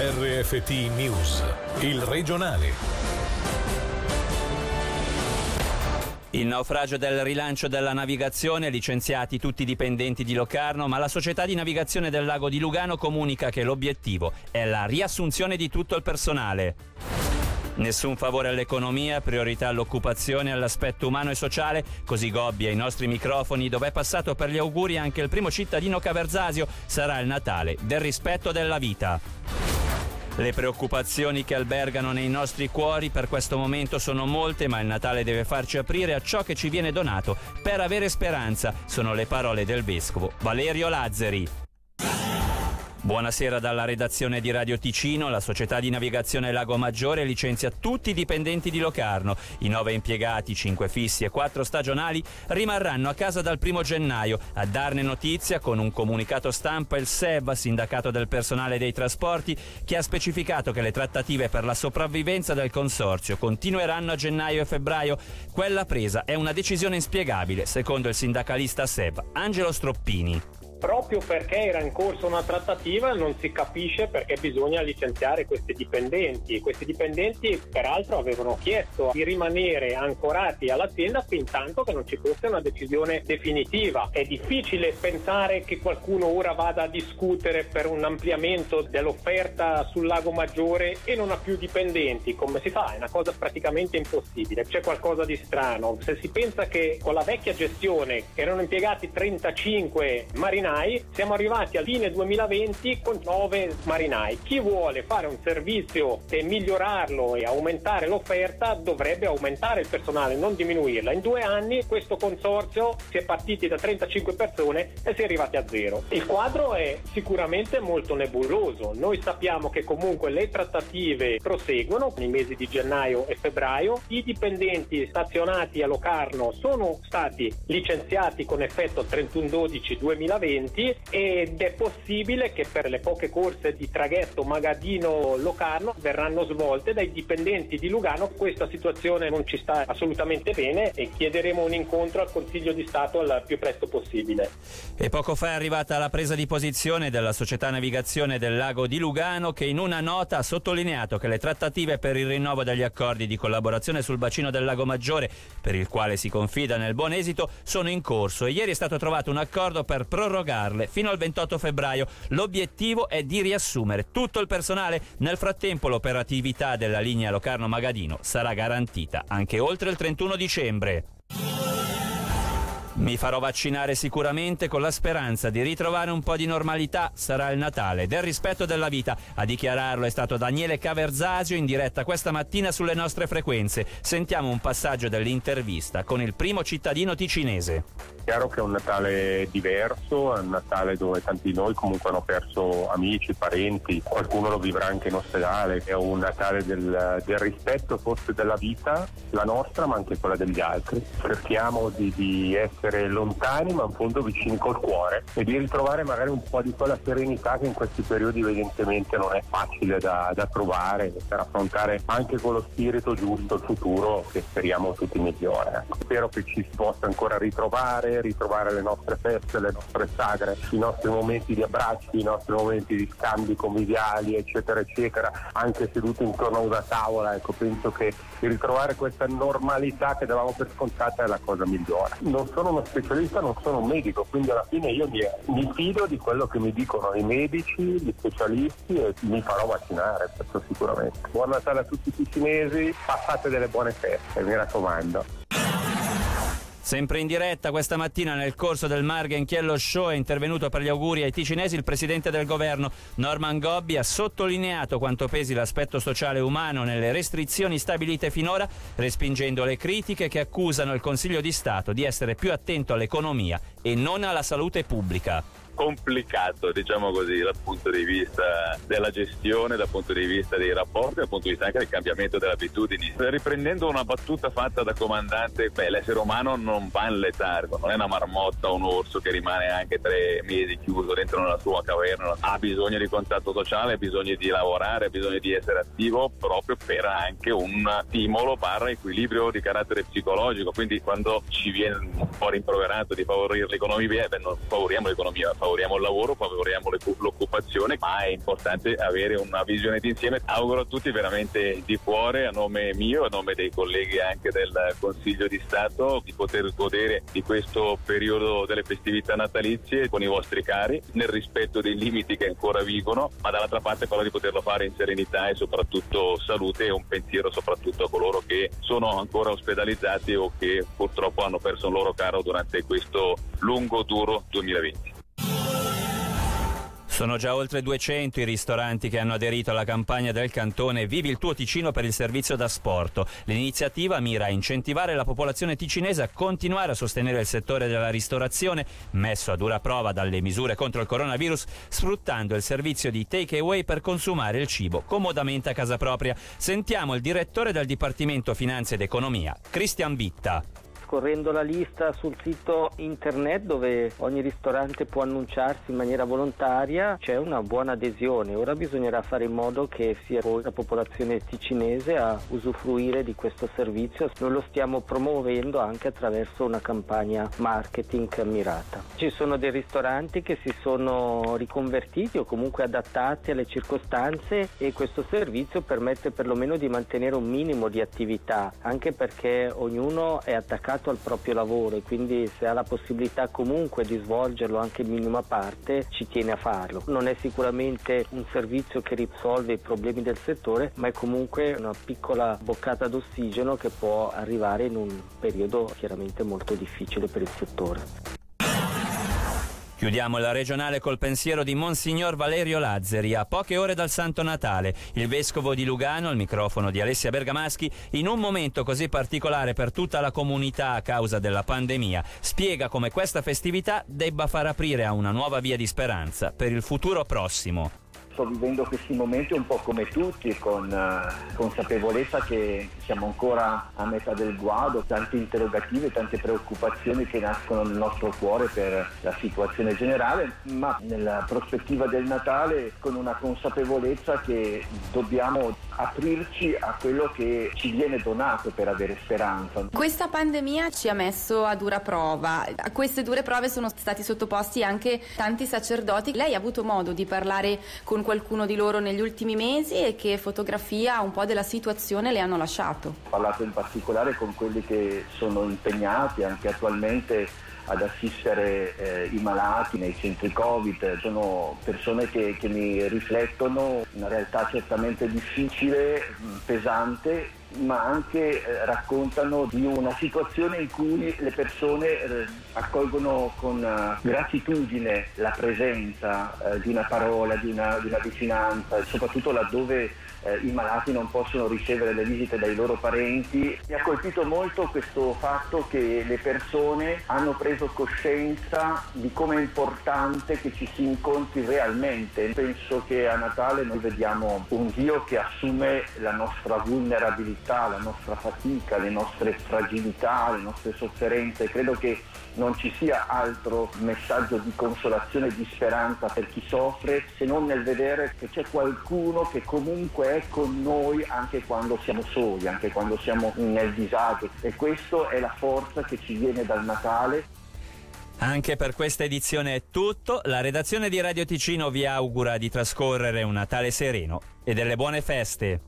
RFT News, il regionale. Il naufragio del rilancio della navigazione, licenziati tutti i dipendenti di Locarno, ma la società di navigazione del lago di Lugano comunica che l'obiettivo è la riassunzione di tutto il personale. Nessun favore all'economia, priorità all'occupazione, all'aspetto umano e sociale, così Gobbi ai nostri microfoni dove è passato per gli auguri anche il primo cittadino Caverzasio, sarà il Natale del rispetto della vita. Le preoccupazioni che albergano nei nostri cuori per questo momento sono molte, ma il Natale deve farci aprire a ciò che ci viene donato per avere speranza, sono le parole del vescovo Valerio Lazzari. Buonasera dalla redazione di Radio Ticino. La società di navigazione Lago Maggiore licenzia tutti i dipendenti di Locarno. I nove impiegati, cinque fissi e quattro stagionali, rimarranno a casa dal primo gennaio. A darne notizia con un comunicato stampa il SEV, sindacato del personale dei trasporti, che ha specificato che le trattative per la sopravvivenza del consorzio continueranno a gennaio e febbraio. Quella presa è una decisione inspiegabile, secondo il sindacalista SEV, Angelo Stroppini proprio perché era in corso una trattativa non si capisce perché bisogna licenziare questi dipendenti. Questi dipendenti peraltro avevano chiesto di rimanere ancorati all'azienda fin tanto che non ci fosse una decisione definitiva. È difficile pensare che qualcuno ora vada a discutere per un ampliamento dell'offerta sul lago Maggiore e non ha più dipendenti. Come si fa? È una cosa praticamente impossibile. C'è qualcosa di strano. Se si pensa che con la vecchia gestione erano impiegati 35 marinai marinai, siamo arrivati a fine 2020 con 9 marinai. Chi vuole fare un servizio e migliorarlo e aumentare l'offerta dovrebbe aumentare il personale, non diminuirla. In due anni questo consorzio si è partiti da 35 persone e si è arrivati a zero. Il quadro è sicuramente molto nebuloso. Noi sappiamo che comunque le trattative proseguono nei mesi di gennaio e febbraio. I dipendenti stazionati a Locarno sono stati licenziati con effetto 31-12-2020 20 ed è possibile che per le poche corse di traghetto Magadino-Locarno verranno svolte dai dipendenti di Lugano. Questa situazione non ci sta assolutamente bene e chiederemo un incontro al Consiglio di Stato al più presto possibile. E poco fa è arrivata la presa di posizione della società navigazione del lago di Lugano che in una nota ha sottolineato che le trattative per il rinnovo degli accordi di collaborazione sul bacino del lago Maggiore, per il quale si confida nel buon esito, sono in corso e ieri è stato trovato un accordo per prorogare prorogarle fino al 28 febbraio. L'obiettivo è di riassumere tutto il personale. Nel frattempo l'operatività della linea Locarno-Magadino sarà garantita anche oltre il 31 dicembre. Mi farò vaccinare sicuramente con la speranza di ritrovare un po' di normalità. Sarà il Natale del rispetto della vita. A dichiararlo è stato Daniele Caverzasio in diretta questa mattina sulle nostre frequenze. Sentiamo un passaggio dell'intervista con il primo cittadino ticinese. Chiaro che è un Natale diverso, è un Natale dove tanti di noi comunque hanno perso amici, parenti, qualcuno lo vivrà anche in ospedale, è un Natale del, del rispetto forse della vita, la nostra ma anche quella degli altri. Cerchiamo di, di essere essere lontani ma in fondo vicini col cuore e di ritrovare magari un po' di quella serenità che in questi periodi evidentemente non è facile da, da trovare per affrontare anche con lo spirito giusto il futuro che speriamo tutti migliore. Ecco. Spero che ci si possa ancora ritrovare, ritrovare le nostre feste, le nostre sagre, i nostri momenti di abbracci, i nostri momenti di scambi conviviali eccetera eccetera, anche seduti intorno a una tavola, ecco penso che ritrovare questa normalità che davamo per scontata è la cosa migliore. Non sono uno specialista, non sono un medico, quindi alla fine io mi, mi fido di quello che mi dicono i medici, gli specialisti e mi farò vaccinare, questo sicuramente. Buon Natale a tutti i cinesi, passate delle buone feste, mi raccomando. Sempre in diretta questa mattina nel corso del Margenchiello Show è intervenuto per gli auguri ai ticinesi il presidente del governo Norman Gobbi ha sottolineato quanto pesi l'aspetto sociale umano nelle restrizioni stabilite finora, respingendo le critiche che accusano il Consiglio di Stato di essere più attento all'economia e non alla salute pubblica complicato, diciamo così, dal punto di vista della gestione, dal punto di vista dei rapporti, dal punto di vista anche del cambiamento delle abitudini. Riprendendo una battuta fatta da comandante, beh, l'essere umano non va in letargo, non è una marmotta o un orso che rimane anche tre mesi chiuso dentro una sua caverna, ha bisogno di contatto sociale, ha bisogno di lavorare, ha bisogno di essere attivo proprio per anche un stimolo barra equilibrio di carattere psicologico. Quindi quando ci viene un po' rimproverato di favorire l'economia, beh, non favoriamo l'economia, favoriamo favoriamo il lavoro, favoriamo l'occupazione, ma è importante avere una visione d'insieme. Auguro a tutti veramente di cuore, a nome mio, a nome dei colleghi anche del Consiglio di Stato, di poter godere di questo periodo delle festività natalizie con i vostri cari, nel rispetto dei limiti che ancora vigono, ma dall'altra parte quello di poterlo fare in serenità e soprattutto salute e un pensiero soprattutto a coloro che sono ancora ospedalizzati o che purtroppo hanno perso un loro caro durante questo lungo, duro 2020. Sono già oltre 200 i ristoranti che hanno aderito alla campagna del cantone Vivi il tuo Ticino per il servizio da sport. L'iniziativa mira a incentivare la popolazione ticinese a continuare a sostenere il settore della ristorazione, messo a dura prova dalle misure contro il coronavirus, sfruttando il servizio di take away per consumare il cibo comodamente a casa propria. Sentiamo il direttore del Dipartimento Finanze ed Economia, Cristian Bitta scorrendo la lista sul sito internet dove ogni ristorante può annunciarsi in maniera volontaria c'è una buona adesione. Ora bisognerà fare in modo che sia poi la popolazione ticinese a usufruire di questo servizio. Noi lo stiamo promuovendo anche attraverso una campagna marketing mirata. Ci sono dei ristoranti che si sono riconvertiti o comunque adattati alle circostanze e questo servizio permette perlomeno di mantenere un minimo di attività, anche perché ognuno è attaccato legato al proprio lavoro e quindi se ha la possibilità comunque di svolgerlo anche in minima parte ci tiene a farlo. Non è sicuramente un servizio che risolve i problemi del settore ma è comunque una piccola boccata d'ossigeno che può arrivare in un periodo chiaramente molto difficile per il settore. Chiudiamo la regionale col pensiero di Monsignor Valerio Lazzeri a poche ore dal Santo Natale. Il vescovo di Lugano, al microfono di Alessia Bergamaschi, in un momento così particolare per tutta la comunità a causa della pandemia, spiega come questa festività debba far aprire a una nuova via di speranza per il futuro prossimo sto vivendo questi momenti un po' come tutti, con uh, consapevolezza che siamo ancora a metà del guado, tante interrogativi, tante preoccupazioni che nascono nel nostro cuore per la situazione generale, ma nella prospettiva del Natale con una consapevolezza che dobbiamo aprirci a quello che ci viene donato per avere speranza. Questa pandemia ci ha messo a dura prova, a queste dure prove sono stati sottoposti anche tanti sacerdoti. Lei ha avuto modo di parlare con qualcuno di loro negli ultimi mesi e che fotografia un po' della situazione le hanno lasciato? Ho parlato in particolare con quelli che sono impegnati anche attualmente ad assistere eh, i malati nei centri Covid, sono persone che, che mi riflettono una realtà certamente difficile, pesante ma anche eh, raccontano di una situazione in cui le persone eh, accolgono con uh, gratitudine la presenza eh, di una parola, di una, di una vicinanza, soprattutto laddove eh, i malati non possono ricevere le visite dai loro parenti. Mi ha colpito molto questo fatto che le persone hanno preso coscienza di come è importante che ci si incontri realmente. Penso che a Natale noi vediamo un Dio che assume la nostra vulnerabilità, la nostra fatica, le nostre fragilità, le nostre sofferenze. Credo che non ci sia altro messaggio di consolazione e di speranza per chi soffre se non nel vedere che c'è qualcuno che comunque è con noi anche quando siamo soli, anche quando siamo nel disagio e questa è la forza che ci viene dal Natale. Anche per questa edizione è tutto. La redazione di Radio Ticino vi augura di trascorrere un Natale sereno e delle buone feste.